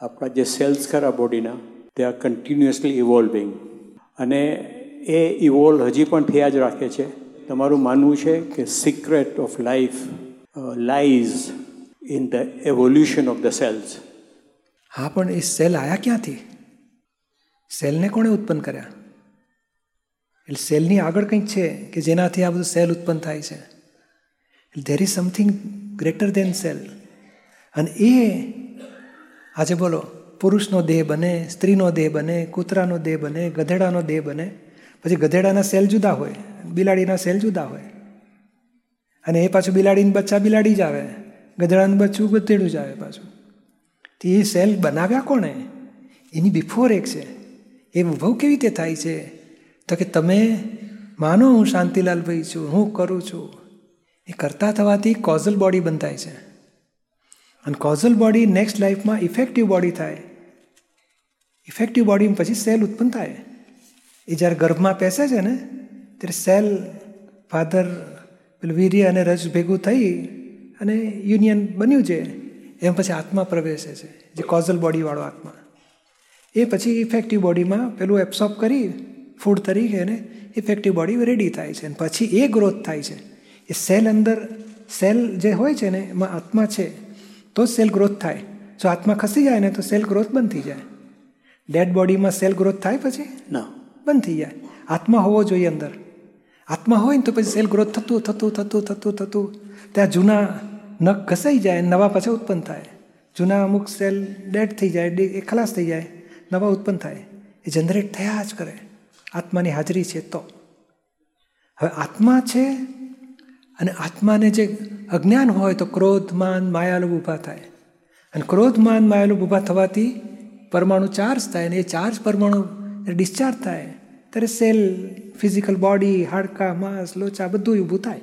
આપણા જે સેલ્સ ખરા બોડીના તે આર કન્ટિન્યુઅસલી ઇવોલ્વિંગ અને એ ઇવોલ્વ હજી પણ થયા જ રાખે છે. તમારું માનવું છે કે secret of life lies in the evolution of the cells હા, પણ એ સેલ આયા ક્યાંથી? સેલને કોણે ઉત્પન્ન કર્યા? એટલે સેલની આગળ કંઈક છે કે જેનાથી આ બધું સેલ ઉત્પન્ન થાય છે? There is something greater than cell અને એ આજે બોલો, પુરુષનો દેહ બને, સ્ત્રીનો દેહ બને, કૂતરાનો દેહ બને, ગધેડાનો દેહ બને. પછી ગધેડાના સેલ જુદા હોય, બિલાડીના સેલ જુદા હોય. અને એ પાછું બિલાડીને બચ્ચા બિલાડી જ આવે, ગધેડાનું બચ્ચું ગધેડું જ આવે પાછું. તો એ સેલ બનાવ્યા કોણે? એની બિફોર એક છે. એ ઉભવ કેવી રીતે થાય છે? તો કે તમે માનો હું શાંતિલાલભાઈ છું, હું કરું છું. એ કરતા થવાથી કોઝલ બોડી બંધાય છે. અને કોઝલ બોડી નેક્સ્ટ લાઈફમાં ઇફેક્ટિવ બોડી થાય. ઇફેક્ટિવ બોડી પછી સેલ ઉત્પન્ન થાય. એ જ્યારે ગર્ભમાં પેસે છે ને, ત્યારે સેલ ફાધર પેલું વીર્ય અને રજ ભેગું થઈ અને યુનિયન બન્યું છે. એમ પછી આત્મા પ્રવેશે છે, જે કોઝલ બોડીવાળો આત્મા. એ પછી ઇફેક્ટિવ બોડીમાં પેલું એબ્સોર્બ કરી ફૂડ તરીકે એને ઇફેક્ટિવ બોડી રેડી થાય છે. અને પછી એ ગ્રોથ થાય છે. એ સેલ અંદર સેલ જે હોય છે ને, એમાં આત્મા છે. તો સેલ ગ્રોથ થાય. જો આત્મા ખસી જાય ને તો સેલ ગ્રોથ બંધ થઈ જાય. ડેડ બોડીમાં સેલ ગ્રોથ થાય પછી? ના. બંધ થઈ જાય. આત્મા હોવો જોઈએ અંદર. આત્મા હોય ને તો પછી સેલ ગ્રોથ થતું થતું થતું થતું થતું. ત્યાં જૂના નખ ઘસાઈ જાય નવા પાછા ઉત્પન્ન થાય. જૂના અમુક સેલ ડેડ થઈ જાય એ ખલાસ થઈ જાય નવા ઉત્પન્ન થાય. એ જનરેટ થયા જ કરે. આત્માની હાજરી છે તો. હવે આત્મા છે અને આત્માને જે અજ્ઞાન હોય તો ક્રોધ, માન માયાલોભ ઊભા થાય. અને ક્રોધ, માન માયાલોભ ઊભા થવાથી પરમાણુ ચાર્જ થાય અને એ ચાર્જ પરમાણુ ડિસ્ચાર્જ થાય, ત્યારે સેલ, ફિઝિકલ બોડી, હાડકા, માંસ, લોચા બધું ઊભું થાય.